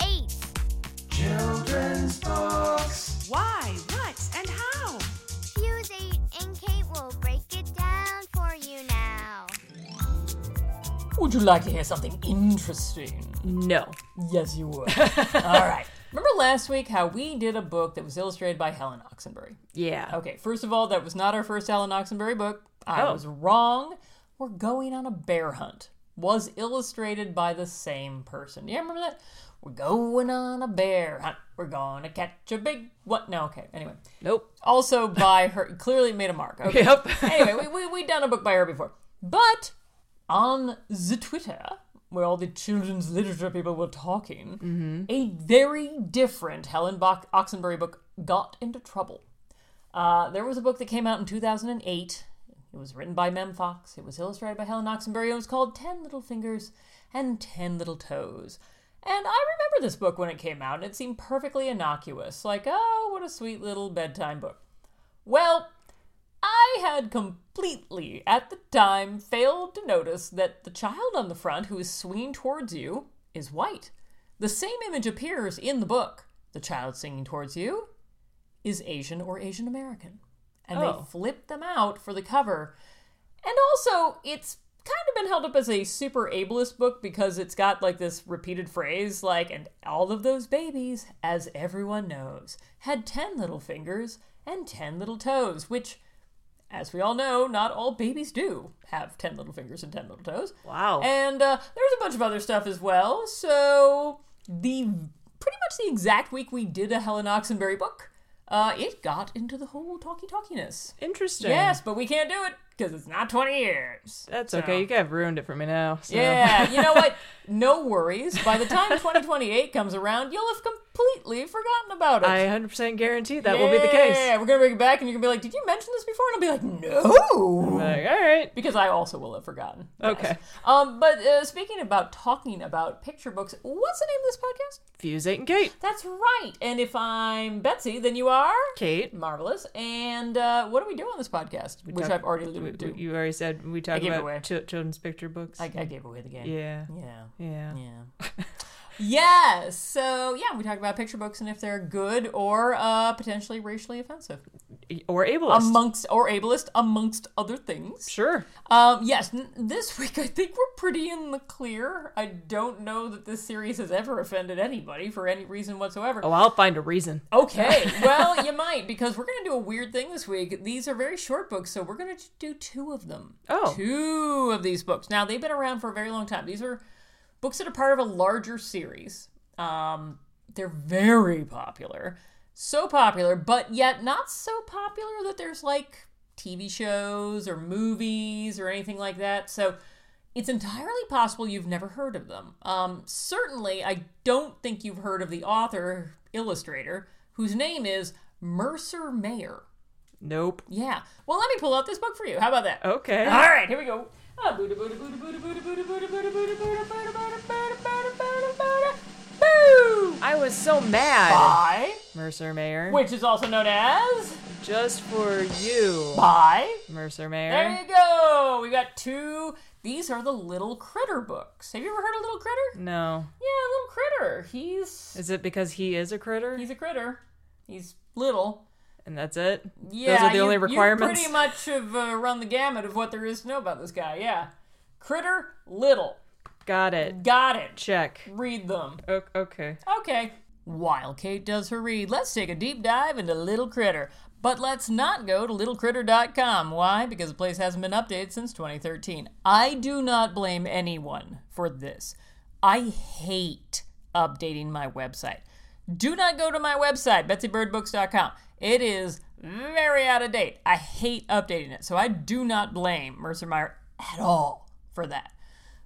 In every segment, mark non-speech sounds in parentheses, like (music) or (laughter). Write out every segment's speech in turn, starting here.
8. Children's books. Why, what, and how? Fuse 8 and Kate will break it down for you now. Would you like to hear something interesting? No. Yes, you would. (laughs) All right. Remember last week how we did a book that was illustrated by Helen Oxenbury? Yeah. Okay, first of all, that was not our first Helen Oxenbury book. I Oh. was wrong. We're going on a bear hunt. Was illustrated by the same person. Yeah, remember that? We're going on a bear hunt. We're gonna catch a big what? No, okay. Anyway, Nope. also by her. Clearly made a mark. Okay. (laughs) Yep. anyway, we we we done a book by her before, but on the Twitter where all the children's literature people were talking, a very different Helen Bach- Oxenbury book got into trouble. Uh, there was a book that came out in 2008. It was written by Mem Fox. It was illustrated by Helen Oxenbury. and It was called Ten Little Fingers and Ten Little Toes. And I remember this book when it came out, and it seemed perfectly innocuous. Like, oh, what a sweet little bedtime book. Well, I had completely, at the time, failed to notice that the child on the front who is swinging towards you is white. The same image appears in the book. The child singing towards you is Asian or Asian American. And Oh. they flipped them out for the cover. And also, it's kind of been held up as a super ableist book because it's got like this repeated phrase like, and all of those babies, as everyone knows, had 10 little fingers and 10 little toes, which, as we all know, not all babies do have 10 little fingers and 10 little toes. Wow. And uh, there's a bunch of other stuff as well. So, the pretty much the exact week we did a Helen Oxenbury book, uh, it got into the whole talky talkiness. Interesting. Yes, but we can't do it because it's not 20 years. That's So- okay. You have ruined it for me now. So. Yeah, you know what? (laughs) No worries. By the time 2028 comes around, you'll have completely forgotten about it. I 100% guarantee that will be the case. Yeah, we're gonna bring it back, and you're gonna be like, "Did you mention this before?" And I'll be like, "No," Like, all right. because I also will have forgotten. Yes. Okay. Um, but uh, speaking about talking about picture books, what's the name of this podcast? Fuse 8 and Kate. That's right. And if I'm Betsy, then you are Kate. marvelous. And uh, what do we do on this podcast? Which talk- I've already alluded we- You already said we talk about chil- children's picture books. I, I gave away the game. yeah. Yeah. Yeah. Yeah. (laughs) yes. So yeah, we talk about picture books and if they're good or uh, potentially racially offensive, Or ableist. amongst or ableist, amongst other things. sure. Um, yes, n- this week I think we're pretty in the clear. I don't know that this series has ever offended anybody for any reason whatsoever. Oh, I'll find a reason. Okay, (laughs) well, you might because we're going to do a weird thing this week. These are very short books, so we're going to do two of them. Oh. Two of these books. Now, they've been around for a very long time. These are books that are part of a larger series. Um, they're very popular. So popular, but yet not so popular that there's like TV shows or movies or anything like that. So it's entirely possible you've never heard of them. Um, certainly, I don't think you've heard of the author, illustrator, whose name is Mercer Mayer. Nope. Yeah. Well, let me pull out this book for you. How about that? Okay. All right, here we go. Boo! I was so mad. Bye. Mercer Mayer. Which is also known as. Just for you. Bye. Mercer Mayer. There you go. We got two. These are the Little Critter books. Have you ever heard of Little Critter? No. Yeah, Little Critter. He's. Is it because he is a critter? He's a critter. He's little and that's it. Yeah, those are the you, only requirements. You pretty much have uh, run the gamut of what there is to know about this guy. Yeah, critter little. Got it. Got it. Check. Read them. O- okay. Okay. While Kate does her read, let's take a deep dive into Little Critter. But let's not go to littlecritter.com. Why? Because the place hasn't been updated since 2013. I do not blame anyone for this. I hate updating my website. Do not go to my website, betsybirdbooks.com. It is very out of date. I hate updating it. So I do not blame Mercer Mayer at all for that.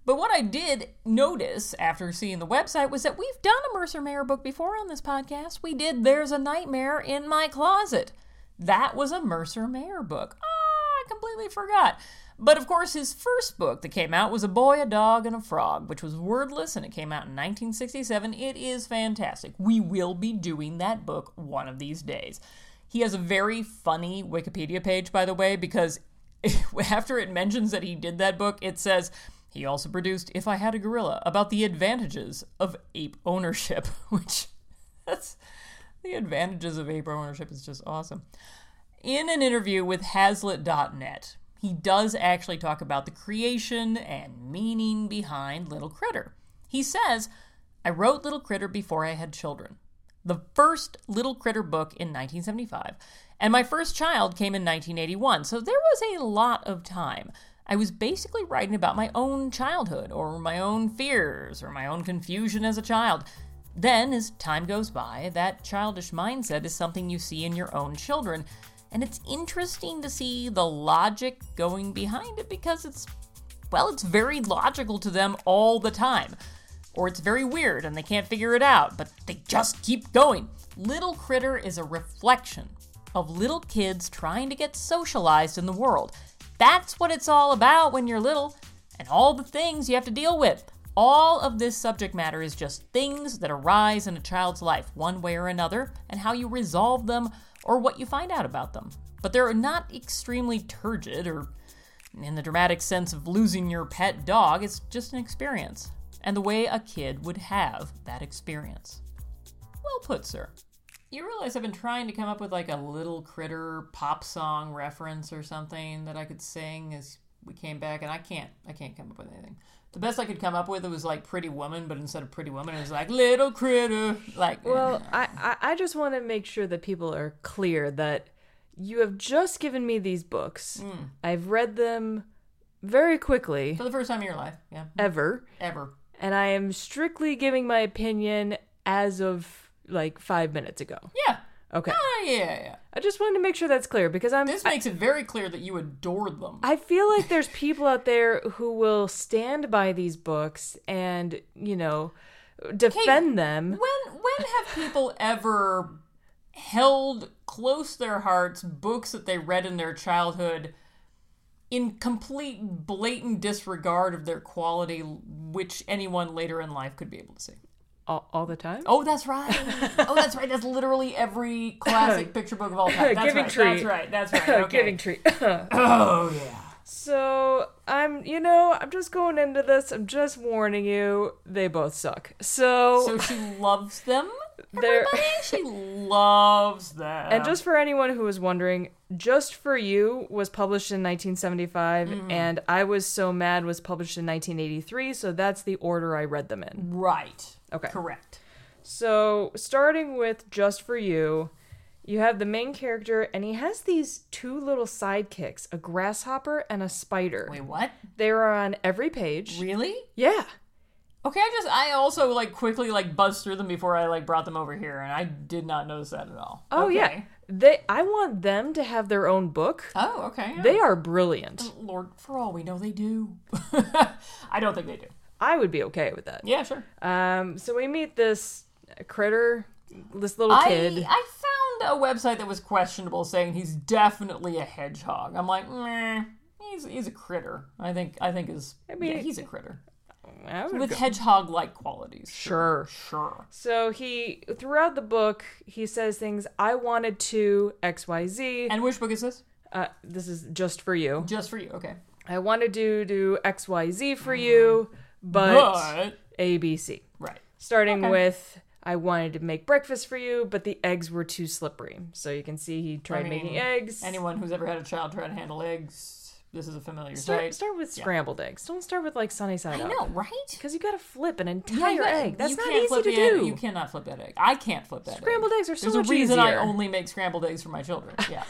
But what I did notice after seeing the website was that we've done a Mercer Mayer book before on this podcast. We did There's a Nightmare in My Closet. That was a Mercer Mayer book. Ah, I completely forgot. But of course, his first book that came out was A Boy, a Dog, and a Frog, which was wordless and it came out in 1967. It is fantastic. We will be doing that book one of these days. He has a very funny Wikipedia page, by the way, because (laughs) after it mentions that he did that book, it says he also produced If I Had a Gorilla about the advantages of ape ownership, (laughs) which that's the advantages of ape ownership is just awesome. In an interview with Hazlitt.net, he does actually talk about the creation and meaning behind Little Critter. He says, I wrote Little Critter before I had children. The first Little Critter book in 1975, and my first child came in 1981, so there was a lot of time. I was basically writing about my own childhood, or my own fears, or my own confusion as a child. Then, as time goes by, that childish mindset is something you see in your own children, and it's interesting to see the logic going behind it because it's, well, it's very logical to them all the time. Or it's very weird and they can't figure it out, but they just keep going. Little Critter is a reflection of little kids trying to get socialized in the world. That's what it's all about when you're little, and all the things you have to deal with. All of this subject matter is just things that arise in a child's life, one way or another, and how you resolve them or what you find out about them. But they're not extremely turgid or in the dramatic sense of losing your pet dog, it's just an experience, and the way a kid would have that experience. Well put, sir. You realize I've been trying to come up with like a little critter pop song reference or something that I could sing as we came back, and I can't. I can't come up with anything. The best I could come up with was like Pretty Woman, but instead of Pretty Woman, it was like Little Critter. Like, Well, I, I, I just want to make sure that people are clear that you have just given me these books. Hmm. I've read them very quickly, for the first time in your life, yeah, ever, ever. and I am strictly giving my opinion as of like five minutes ago. Yeah. Okay. Ah, yeah, yeah. I just wanted to make sure that's clear because I'm. This makes it very clear that you adored them. I feel like there's people out there who will stand by these books and, you know, defend them. When when have people ever held close their hearts books that they read in their childhood in complete blatant disregard of their quality which anyone later in life could be able to see? All, all the time? Oh, that's right. (laughs) oh, that's right. That's literally every classic (laughs) picture book of all time. That's Giving right. tree. That's right. That's (laughs) right. Okay. Giving tree. Oh yeah. so I'm, you know, I'm just going into this. I'm just warning you. They both suck. So, So she loves them. Everybody, (laughs) she loves that. and just for anyone who was wondering, Just for You was published in 1975, Mm-hmm. and I Was So Mad was published in 1983. So that's the order I read them in. right. Okay. Correct. So, starting with Just for You, you have the main character, and he has these two little sidekicks a grasshopper and a spider. Wait, what? They are on every page. Really? Yeah. Okay, I just I also like quickly like buzzed through them before I like brought them over here, and I did not notice that at all. Oh, Okay. yeah. They, I want them to have their own book. Oh, okay. yeah. They are brilliant. Lord, for all we know, they do. (laughs) I don't think they do. I would be okay with that. Yeah, sure. Um, so we meet this critter, this little I kid. I found a website that was questionable, saying he's definitely a hedgehog. I'm like, meh. He's, he's a critter. I think I think is I mean- yeah, he's a critter with go- hedgehog like qualities. Sure. Sure. So he, throughout the book, he says things, I wanted to XYZ. And which book is this? Uh, this is just for you. Just for you. Okay. I wanted to do XYZ for you, but But ABC. right. Starting Okay. with I wanted to make breakfast for you, but the eggs were too slippery. So you can see he tried I mean, making eggs. Anyone who's ever had a child try to handle eggs, this is a familiar start, sight. start with scrambled eggs. Don't start with like sunny side I up. I know, right? Because you gotta flip an Yeah, entire you- egg. That's not easy to the egg. do. You cannot flip that egg. I can't flip that Scrambled egg. eggs are so There's much a reason I only make scrambled eggs for my children. (laughs) Yeah.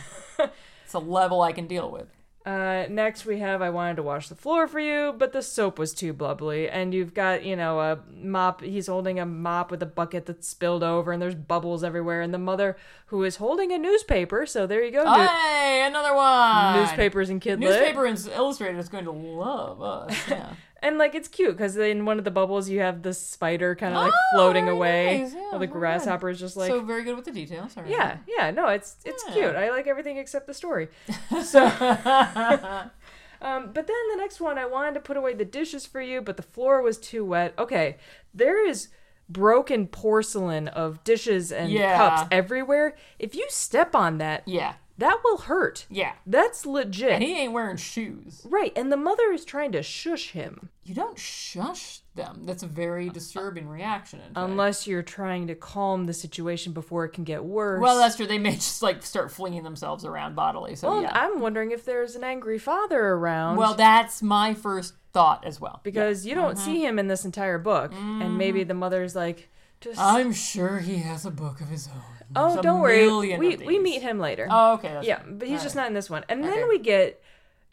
it's a level I can deal with. Uh, next, we have I wanted to wash the floor for you, but the soap was too bubbly. And you've got, you know, a mop. He's holding a mop with a bucket that's spilled over, and there's bubbles everywhere. And the mother, who is holding a newspaper, so there you go. Hey, another one. newspapers and kid lit. Newspaper and Illustrated is going to love us. Yeah. (laughs) And like it's cute because in one of the bubbles you have the spider kind of like Oh, floating away, nice. Yeah, the grasshopper is just like so very good with the details. Right. yeah, yeah. No, it's it's Yeah. cute. I like everything except the story. (laughs) So, (laughs) um, but then the next one, I wanted to put away the dishes for you, but the floor was too wet. Okay, there is broken porcelain of dishes and Yeah. cups everywhere. If you step on that, Yeah. That will hurt. Yeah. That's legit. And he ain't wearing shoes. right, and the mother is trying to shush him. You don't shush them. That's a very disturbing reaction. Unless you're trying to calm the situation before it can get worse. Well, that's true. They may just like start flinging themselves around bodily. So Well, yeah. I'm wondering if there's an angry father around. well, that's my first thought as well. because you don't Mm-hmm. see him in this entire book, and maybe the mother's like, just I'm sure he has a book of his own. Oh, don't worry, we we meet him later. Oh, okay. Yeah, fine. but he's All just right. not in this one, and Okay. then we get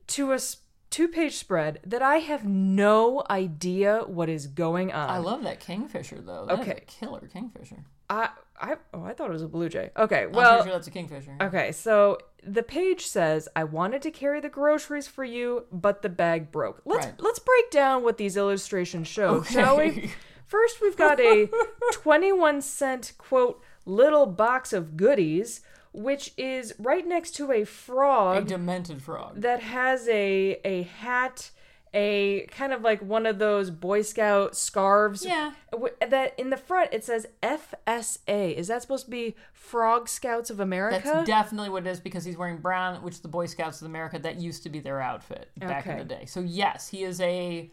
to a two page spread that I have no idea what is going on. I love that kingfisher though. That Okay. a killer kingfisher. I I oh I thought it was a blue jay. Okay, I'm well sure that's a kingfisher. Okay, so the page says, "I wanted to carry the groceries for you, but the bag broke." Let's Right. let's break down what these illustrations show, shall we? First, we've got a (laughs) 21 cent quote little box of goodies, which is right next to a frog. A demented frog. that has a a hat, a kind of like one of those Boy Scout scarves. Yeah. w- That in the front it says FSA. Is that supposed to be Frog Scouts of America? That's definitely what it is because he's wearing brown, which the Boy Scouts of America that used to be their outfit back in the day. So yes, he is a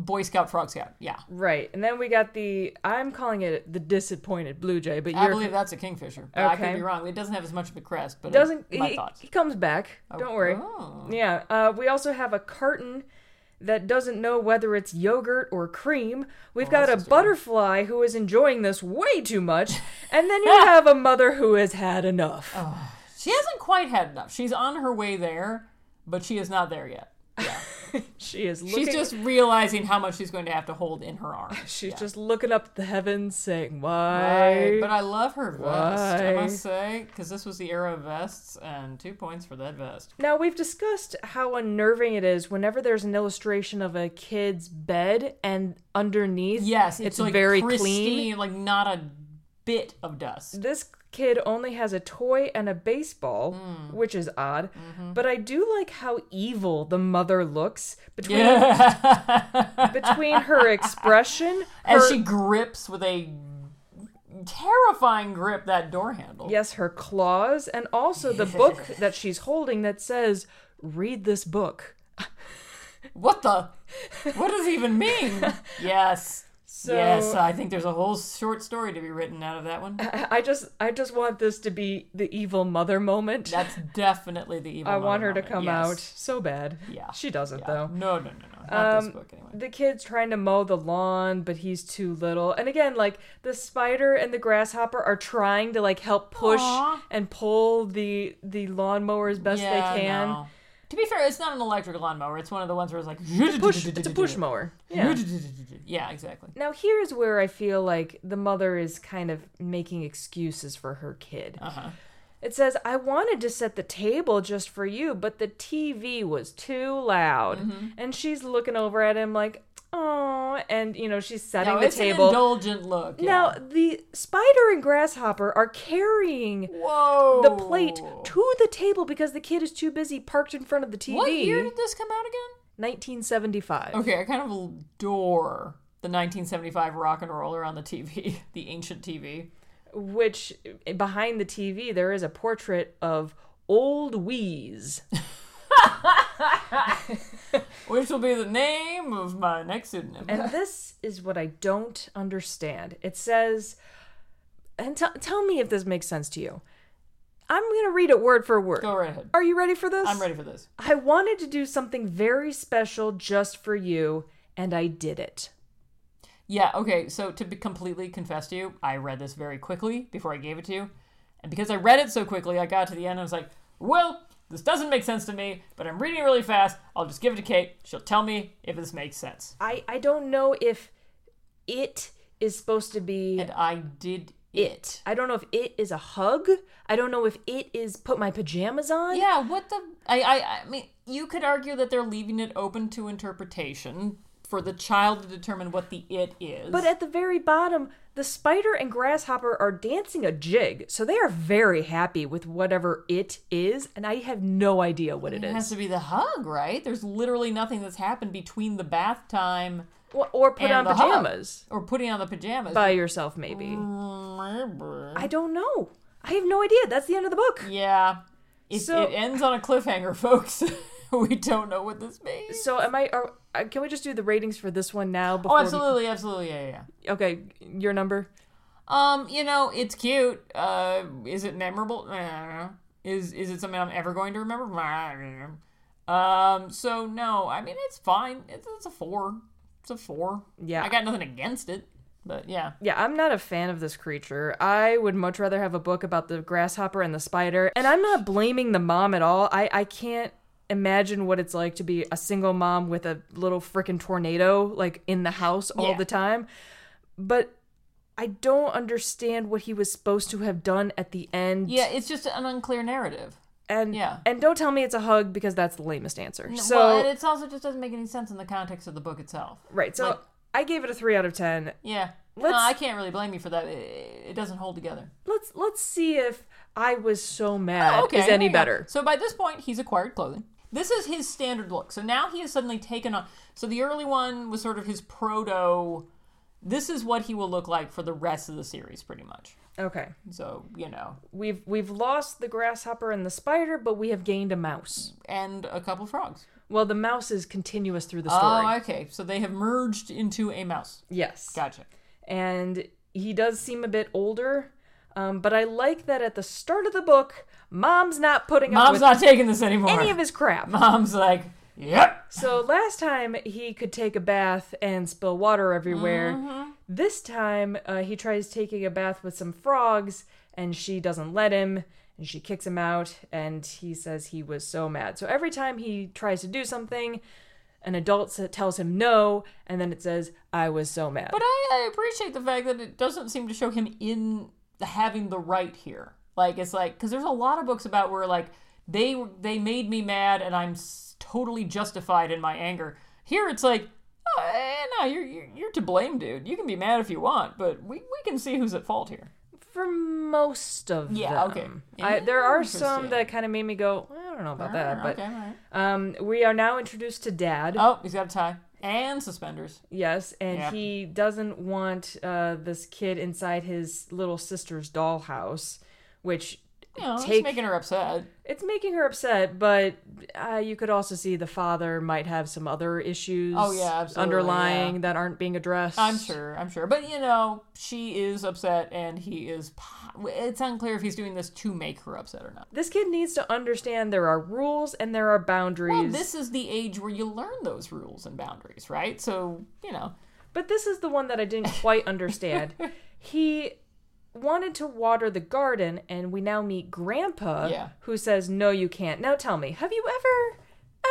Boy Scout, Frog Scout. Yeah, Right, and then we got the I'm calling it the disappointed blue jay, but I you're believe that's a kingfisher. But I Okay. could be wrong. It doesn't have as much of a crest, but doesn't It, my he, thoughts. he comes back. Don't worry. Oh. Yeah, uh, we also have a carton that doesn't know whether it's yogurt or cream. We've got a butterfly who is enjoying this way too much, (laughs) and then you have a mother who has had enough. She hasn't quite had enough. She's on her way there, but she is not there yet. (laughs) She is looking. She's just realizing how much she's going to have to hold in her arms. (laughs) She's Yeah. just looking up at the heavens, saying, "Why?" Right, but I love her vest, I must say, because this was the era of vests, and two points for that vest. Now, we've discussed how unnerving it is whenever there's an illustration of a kid's bed and underneath Yes, it's, it's like very pristine, clean. like not a bit of dust. This kid only has a toy and a baseball, Hmm. which is odd. Mm-hmm. But I do like how evil the mother looks between Yeah, (laughs) between her expression, (laughs) as her, she grips with a terrifying grip that door handle. yes, her claws, and also the book (laughs) that she's holding that says, "Read this book." What the? What does it even mean? yes. So- yes, I think there's a whole short story to be written out of that one. I just I just want this to be the evil mother moment. That's definitely the evil. I want her to come moment, out so bad. Yeah. She doesn't Yeah. though. No, no, no, no. Not this Um, book anyway. The kid's trying to mow the lawn, but he's too little. And again, like the spider and the grasshopper are trying to like help push Aw. and pull the the lawnmower as best yeah, they can. no. To be fair, it's not an electric lawnmower. It's one of the ones where it's like Push, it's a push mower. Yeah. Yeah, exactly. Now here's where I feel like the mother is kind of making excuses for her kid. Uh huh. It says, I wanted to set the table just for you, but the TV was too loud. Mm-hmm. And she's looking over at him like, oh, and you know, she's setting No, the table. an indulgent look. Now, yeah. the spider and grasshopper are carrying whoa, the plate to the table because the kid is too busy parked in front of the TV. What year did this come out again? 1975. Okay, I kind of adore the 1975 rock and roller on the TV, (laughs) the ancient TV. Which behind the TV there is a portrait of Old Wheeze. (laughs) Which will be the name of my next pseudonym. And (laughs) this is what I don't understand. It says, and t- tell me if this makes sense to you. I'm going to read it word for word. Go right ahead. Are you ready for this? I'm ready for this. I wanted to do something very special just for you, and I did it. Yeah, okay, so to be completely confess to you, I read this very quickly before I gave it to you. And because I read it so quickly, I got to the end and I was like, well, this doesn't make sense to me, but I'm reading it really fast. I'll just give it to Kate. She'll tell me if this makes sense. I, I don't know if it is supposed to be And I did it. I don't know if it is a hug. I don't know if it is put my pajamas on. Yeah, what the I, I I mean, you could argue that they're leaving it open to interpretation. For the child to determine what the it is. But at the very bottom, the spider and grasshopper are dancing a jig, so they are very happy with whatever it is, and I have no idea what it it has to be the hug, right? There's literally nothing that's happened between the bath time Or, or put on the hug. pajamas or putting on the pajamas. by yourself, maybe. I don't know. I have no idea. That's the end of the book. Yeah. It, So- it ends on a cliffhanger, folks. (laughs) (laughs) we don't know what this means. So, am I? Are, uh, can we just do the ratings for this one now? Before Oh, we- absolutely, absolutely, yeah, yeah. yeah. okay, your number. Um, you know, it's cute. Uh, is it memorable? Is is it something I'm ever going to remember? Um, so no, I mean it's fine. It's, it's a four. It's a four. Yeah. I got nothing against it, but yeah. Yeah, I'm not a fan of this creature. I would much rather have a book about the grasshopper and the spider. And I'm not blaming the mom at all. I, I can't imagine what it's like to be a single mom with a little freaking tornado like in the house all Yeah. the time. But I don't understand what he was supposed to have done at the end. Yeah, it's just an unclear narrative. And yeah. and don't tell me it's a hug because that's the lamest answer. So well, it's also just doesn't make any sense in the context of the book itself. right. So like- I gave it a 3 out of 10. Yeah. Let's- no, I can't really blame you for that. It, it doesn't hold together. Let's let's see if I was so mad Oh, okay, is any better. So by this point, he's acquired clothing. This is his standard look. So now he has suddenly taken on. So the early one was sort of his proto. This is what he will look like for the rest of the series, pretty much. Okay. So you know, We've we've lost the grasshopper and the spider, but we have gained a mouse. and a couple frogs. Well, the mouse is continuous through the story. Oh, okay. So they have merged into a mouse. yes. Gotcha. And he does seem a bit older, um, but I like that at the start of the book, Mom's not putting up Mom's with not taking this anymore. any of his crap. Mom's like, yep. So last time he could take a bath and spill water everywhere. Mm-hmm. This time uh, he tries taking a bath with some frogs, and she doesn't let him. And she kicks him out, and he says he was so mad. So every time he tries to do something, an adult sa- tells him no, and then it says, "I was so mad." But I, I appreciate the fact that it doesn't seem to show him in having the right here. Like it's like because there's a lot of books about where like they they made me mad and I'm totally justified in my anger. Here it's like, oh, eh, no, you're, you're you're to blame, dude. You can be mad if you want, but we we can see who's at fault here. For most of Yeah, them, okay. I, there are some that kind of made me go, "I don't know about that." But okay, right. um, we are now introduced to Dad. Oh, he's got a tie and suspenders. Yes, and Yeah. he doesn't want uh, this kid inside his little sister's dollhouse, which You know, it's making her upset. it's making her upset. But uh, you could also see the father might have some other issues. Oh, yeah, underlying yeah. that aren't being addressed. I'm sure, I'm sure. But you know, she is upset, and he is. It's unclear if he's doing this to make her upset or not. This kid needs to understand there are rules and there are boundaries. Well, this is the age where you learn those rules and boundaries, right? So you know, But this is the one that I didn't quite understand. (laughs) he wanted to water the garden, and we now meet Grandpa, Yeah. who says, No, you can't. Now tell me, have you ever,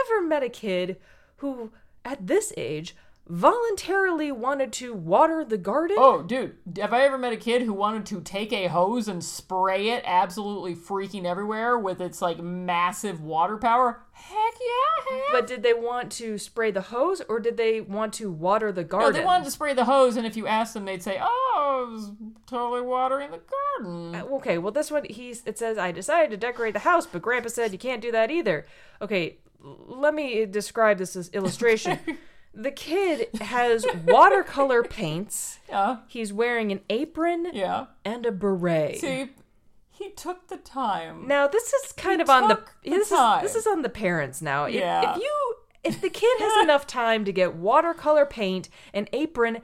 ever met a kid who, at this age, voluntarily wanted to water the garden? oh, dude, have I ever met a kid who wanted to take a hose and spray it, absolutely freaking everywhere with its like massive water power? Heck yeah! heck But did they want to spray the hose, or did they want to water the garden? No, they wanted to spray the hose, and if you asked them, they'd say, "Oh, I was totally watering the garden." Uh, okay, well, this one he's it says I decided to decorate the house, but Grandpa said you can't do that either. Okay, let me describe this as illustration. (laughs) the kid has watercolor paints. Yeah, He's wearing an apron yeah. and a beret. See, he took the time. Now this is kind of on the, took the this time. is this is on the parents now. If, Yeah. if you if the kid has (laughs) enough time to get watercolor paint, an apron,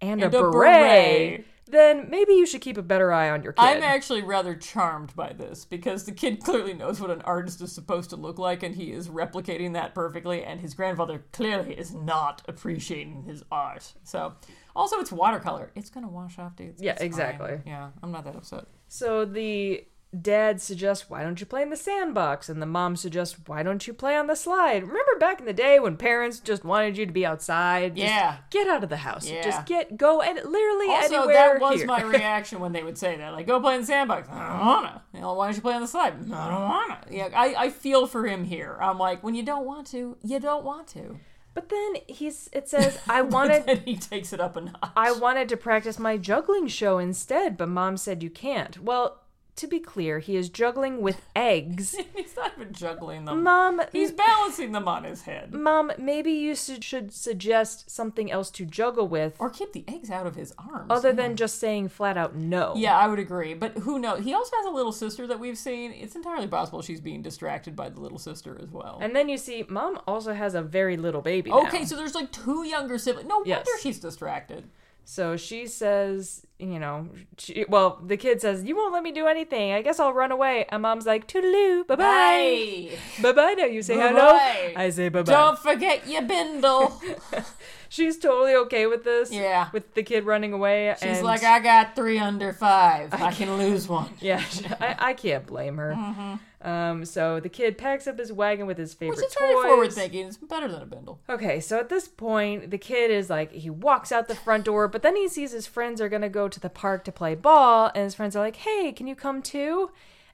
and, a beret, beret. Then maybe you should keep a better eye on your kid. I'm actually rather charmed by this because the kid clearly knows what an artist is supposed to look like and he is replicating that perfectly and his grandfather clearly is not appreciating his art. So, also it's watercolor. It's going to wash off, dude. Yeah, It's fine. exactly. Yeah, I'm not that upset. So the dad suggests, why don't you play in the sandbox? And the mom suggests, why don't you play on the slide? Remember back in the day when parents just wanted you to be outside? Just Yeah. Get out of the house. Yeah. Just get, go, and literally Also, anywhere that was here. my (laughs) reaction when they would say that. Like, go play in the sandbox. I don't wanna. You know, why don't you play on the slide? I don't wanna. Yeah, I, I feel for him here. I'm like, when you don't want to, you don't want to. But then he's it says I (laughs) wanted and he takes it up a notch. I wanted to practice my juggling show instead, but mom said you can't. Well, to be clear, he is juggling with (laughs) eggs. (laughs) He's not even juggling them. Mom, He's balancing them on his head. Mom, maybe you should, should suggest something else to juggle with Or keep the eggs out of his arms. other yeah. than just saying flat out no. Yeah, I would agree. But who knows? He also has a little sister that we've seen. It's entirely possible she's being distracted by the little sister as well. And then you see, mom also has a very little baby. now. okay, so there's like two younger siblings. No Yes. wonder she's distracted. So she says, you know, she, well, the kid says, "You won't let me do anything. I guess I'll run away." And mom's like, "Toodaloo, bye bye, Bye. bye bye." Now you say Bye-bye. hello. I say bye bye. Don't forget your bindle. (laughs) She's totally okay with this. Yeah. with the kid running away. She's like, I got three under five. I can lose one. (laughs) Yeah, I, I can't blame her. Mm-hmm. Um, so the kid packs up his wagon with his favorite Which is very toys. forward thinking. It's better than a bindle. Okay, so at this point, the kid is like, he walks out the front door, but then he sees his friends are gonna go to the park to play ball, and his friends are like, hey, can you come too?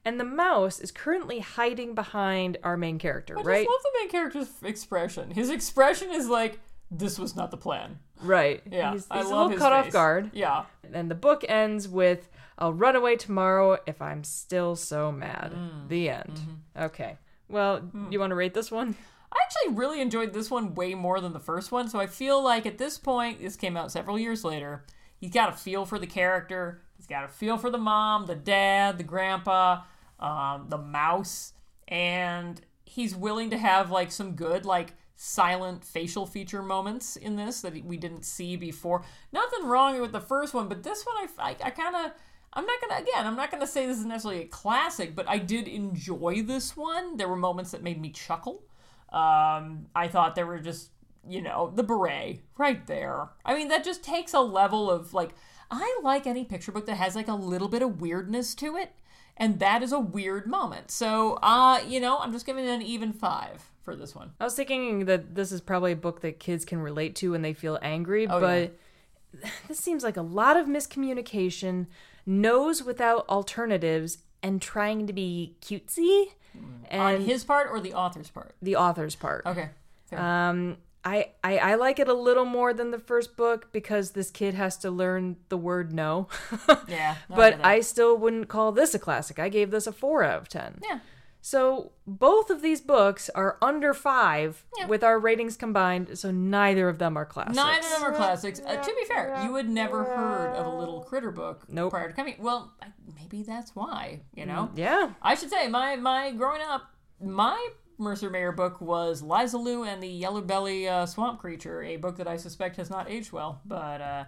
And the mouse is currently hiding behind our main character, I right? just love the main character's expression. His expression is like, this was not the plan. Right. Yeah, He's, I he's a love little his caught off guard. Yeah. And the book ends with, I'll run away tomorrow if I'm still so mad. Mm. The end. Mm-hmm. Okay. Well, Hmm. you want to rate this one? I actually really enjoyed this one way more than the first one, so I feel like at this point, this came out several years later, he's got a feel for the character, he's got a feel for the mom, the dad, the grandpa, um, the mouse, and he's willing to have like some good, like, silent facial feature moments in this that we didn't see before. Nothing wrong with the first one, but this one I, I, I kind of. I'm not gonna again. I'm not gonna say this is necessarily a classic, but I did enjoy this one. There were moments that made me chuckle. Um, I thought there were just, you know, the beret right there. I mean, that just takes a level of like, I like any picture book that has like a little bit of weirdness to it, and that is a weird moment. So, uh, you know, I'm just giving it an even five for this one. I was thinking that this is probably a book that kids can relate to when they feel angry, Oh, but (laughs) this seems like a lot of miscommunication, knows without alternatives, and trying to be cutesy. On And his part or the author's part? the author's part. Okay. fair. Um, I, I I like it a little more than the first book because this kid has to learn the word no. (laughs) yeah. but it. I still wouldn't call this a classic. I gave this a four out of ten. Yeah. So both of these books are under five Yeah. with our ratings combined, so neither of them are classics. Neither of them are classics. Uh, to be fair, you had never heard of a little critter book Nope. prior to coming. Well, maybe that's why. You know. Yeah. I should say my my growing up, my Mercer Mayer book was Liza Lou and the Yellow Belly uh, Swamp Creature, a book that I suspect has not aged well, but uh,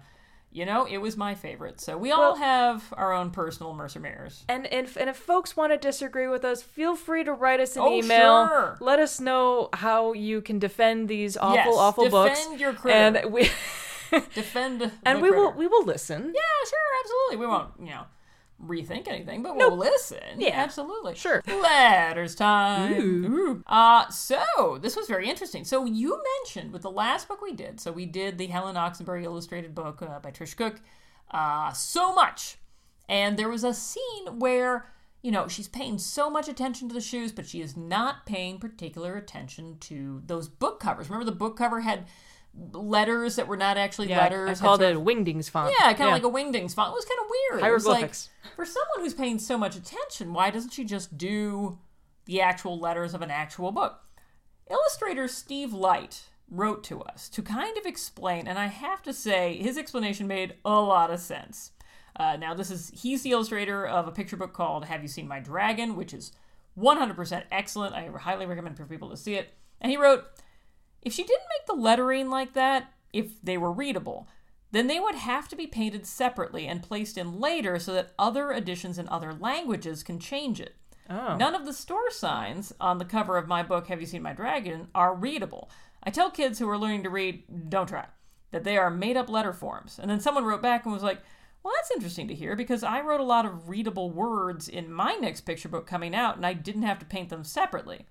you know it was my favorite. So we all Well- have our own personal Mercer Mayers. And if and if folks want to disagree with us, feel free to write us an Oh, email. sure. Let us know how you can defend these awful, Yes, awful books. defend your critter. And we (laughs) Defend and the we will we will listen. Yeah, sure, absolutely. We won't, you know, rethink anything, but we'll listen. Yeah. absolutely. Sure. Letters time. Ooh. Uh, so this was very interesting. So you mentioned with the last book we did. So we did the Helen Oxenbury illustrated book uh, by Trish Cooke. Uh, so much, and there was a scene where. You know, she's paying so much attention to the shoes, but she is not paying particular attention to those book covers. Remember, the book cover had letters that were not actually Yeah, letters. I called it of- Wingdings font. yeah, kind of like a wingdings font. It was kind of weird. Hieroglyphics. Like, for someone who's paying so much attention, why doesn't she just do the actual letters of an actual book? Illustrator Steve Light wrote to us to kind of explain, and I have to say, his explanation made a lot of sense. Uh, now, this is he's the illustrator of a picture book called "Have You Seen My Dragon," which is 100% excellent. I highly recommend for people to see it. And he wrote, if she didn't make the lettering like that, if they were readable, then they would have to be painted separately and placed in later so that other editions in other languages can change it. Oh. None of the store signs on the cover of my book, Have You Seen My Dragon, are readable. I tell kids who are learning to read, don't try, that they are made up letter forms. And then someone wrote back and was like, well, that's interesting to hear because I wrote a lot of readable words in my next picture book coming out and I didn't have to paint them separately.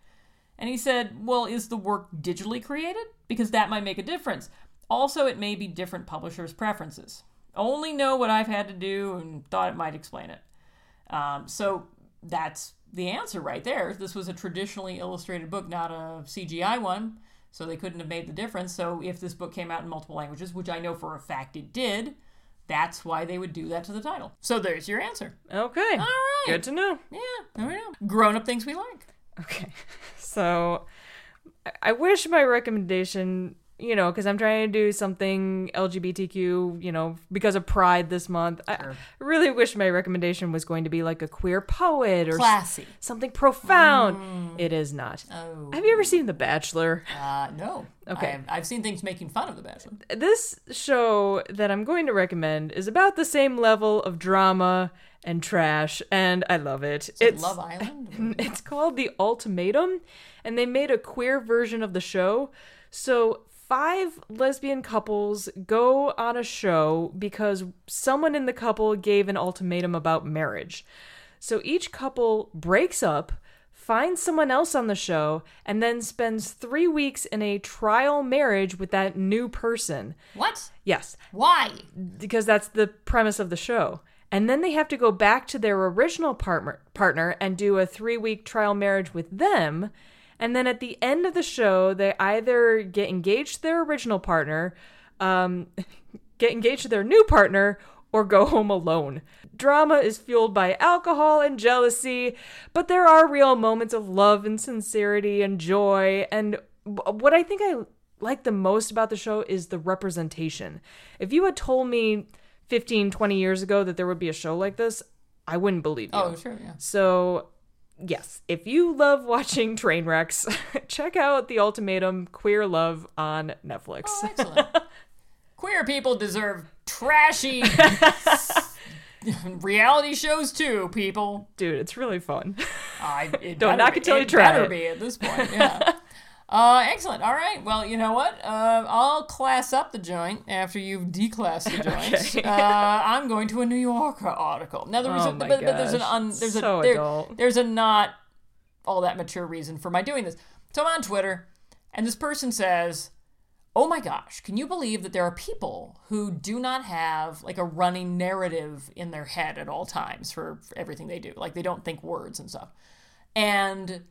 And he said, Well, is the work digitally created? Because that might make a difference. Also, it may be different publishers' preferences. Only know what I've had to do and thought it might explain it. Um, so that's the answer right there. This was a traditionally illustrated book, not a CGI one. so they couldn't have made the difference. So if this book came out in multiple languages, which I know for a fact it did, that's why they would do that to the title. So there's your answer. Okay. All right. Good to know. Yeah, there we go. Grown up things we like. Okay. (laughs) So I- wish my recommendation, you know, because I'm trying to do something LGBTQ, you know, because of Pride this month. I I really wish my recommendation was going to be like a queer poet or Classy. something profound. It is not. Oh. Have you ever seen The Bachelor? Uh, no. Okay. I've, I've seen things making fun of The Bachelor. This show that I'm going to recommend is about the same level of drama and trash, and I love it. It's Love Island. (laughs) It's called The Ultimatum, and they made a queer version of the show. So, five lesbian couples go on a show because someone in the couple gave an ultimatum about marriage. So, each couple breaks up, finds someone else on the show, and then spends three weeks in a trial marriage with that new person. what? Yes, Why? because that's the premise of the show. And then they have to go back to their original partner partner and do a 3-week trial marriage with them. And then at the end of the show, they either get engaged to their original partner, um, (laughs) get engaged to their new partner, or go home alone. Drama is fueled by alcohol and jealousy, but there are real moments of love and sincerity and joy. And what I think I like the most about the show is the representation. If you had told me 15, 20 years ago that there would be a show like this, I wouldn't believe you. Oh, sure, yeah. So, yes, if you love watching (laughs) train wrecks, (laughs) check out The Ultimatum Queer Love on Netflix. Oh, (laughs) excellent. Queer people deserve trashy reality shows too, people. Dude, it's really fun. I, it Don't better be- it till you it try better it. be at this point, yeah. Uh, excellent. All right. Well, you know what? Uh, I'll class up the joint after you've declassed the joint. (laughs) Okay. uh, I'm going to a New Yorker article. Now, there was Oh but, but there's an un, there's So a there- there's a not all that mature reason for my doing this. So I'm on Twitter, and this person says, "Oh my gosh, can you believe that there are people who do not have like a running narrative in their head at all times for, for everything they do? Like they don't think words and stuff." And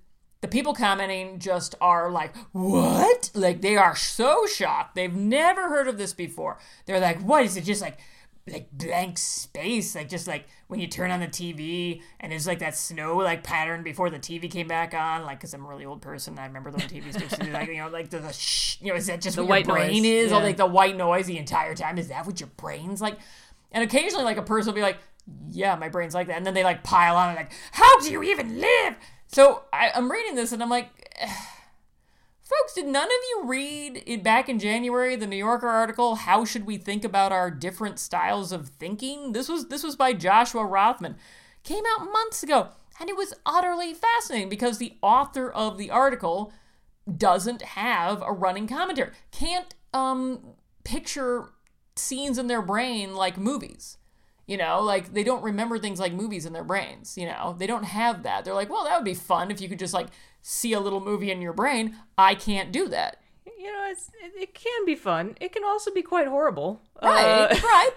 the people commenting just are like, "What?" Like they are so shocked. They've never heard of this before. They're like, "What is it? Just like like blank space, like just like when you turn on the TV and there's like that snow like pattern before the TV came back on, like because I'm a really old person, I remember when TVs used to do like you know like the, the shh, you know is that just The what white your brain noise, is, or like the white noise the entire time? Is that what your brain's like? And occasionally like a person will be like, yeah, my brain's like that, and then they like pile on and like, how do you even live? So I, I'm reading this and I'm like. (sighs) Folks, did none of you read it back in January the New Yorker article How should we think about our different styles of thinking? This was this was by Joshua Rothman. Came out months ago and it was utterly fascinating because the author of the article doesn't have a running commentary. Can't um picture scenes in their brain like movies. You know, like they don't remember things like movies in their brains. You know, they don't have that. They're like, well, that would be fun if you could just like see a little movie in your brain. I can't do that. you know, it's, it, can be fun. It can also be quite horrible. Right, Uh, right, (laughs)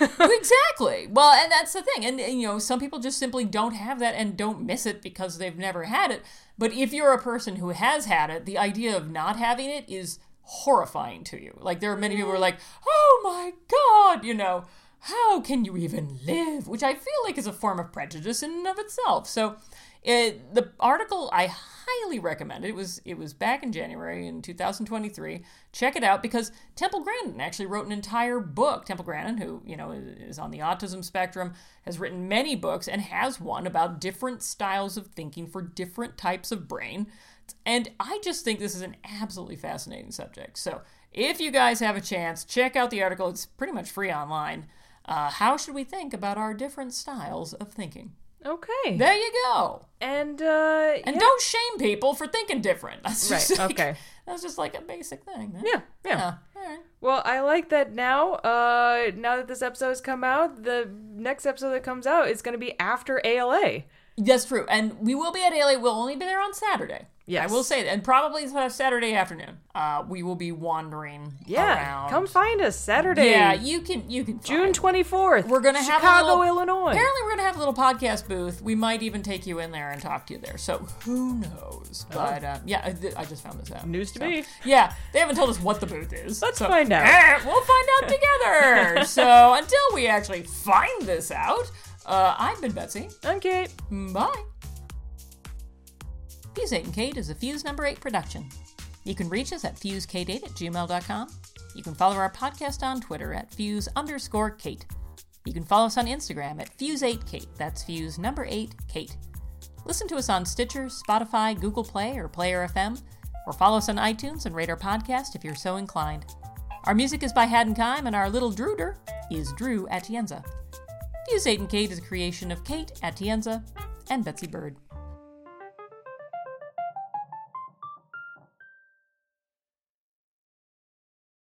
but (laughs) exactly. Well, and that's the thing. And, and, you know, some people just simply don't have that and don't miss it because they've never had it. But if you're a person who has had it, the idea of not having it is horrifying to you. Like, there are many people who are like, oh my God, you know, how can you even live? Which I feel like is a form of prejudice in and of itself. So, it, the article I highly recommend. It was it was back in January in 2023. Check it out because Temple Grandin actually wrote an entire book. Temple Grandin, who you know is on the autism spectrum, has written many books and has one about different styles of thinking for different types of brain. And I just think this is an absolutely fascinating subject. So if you guys have a chance, check out the article. It's pretty much free online. Uh, how should we think about our different styles of thinking? okay. There you go. and uh, And yeah. don't shame people for thinking different. (laughs) That's Right, like- okay. That's just like a basic thing. Yeah, yeah. Yeah. All right. Well, I like that now. Uh, now that this episode has come out, the next episode that comes out is going to be after ALA. That's true. And we will be at Alien. We'll only be there on Saturday. Yes. I will say that. And probably Saturday afternoon. Uh, we will be wandering Yeah, around. come find us Saturday. Yeah, you can you can June find- twenty fourth. We're gonna have Chicago, a little, Illinois. Apparently, we're gonna have a little podcast booth. We might even take you in there and talk to you there. So who knows? But uh, yeah, I, th- I just found this out. Oh. News to So, me. Yeah, they haven't told us what the booth is. Let's so- find out. Eh, we'll find out (laughs) together. so until we actually find this out, uh, I've been Betsy. I'm Kate. Bye. Fuse 8 and Kate is a Fuse number 8 production. You can reach us at fusekate8 at gmail.com. You can follow our podcast on Twitter at fuse underscore Kate. You can follow us on Instagram at fuse8kate. That's fuse number 8 Kate. Listen to us on Stitcher, Spotify, Google Play, or Player FM, or follow us on iTunes and rate our podcast if you're so inclined. Our music is by Haddon Kime, and our little Druder is Drew Atienza. Fuse 8 and Kate is a creation of Kate Hitchings and Betsy Bird.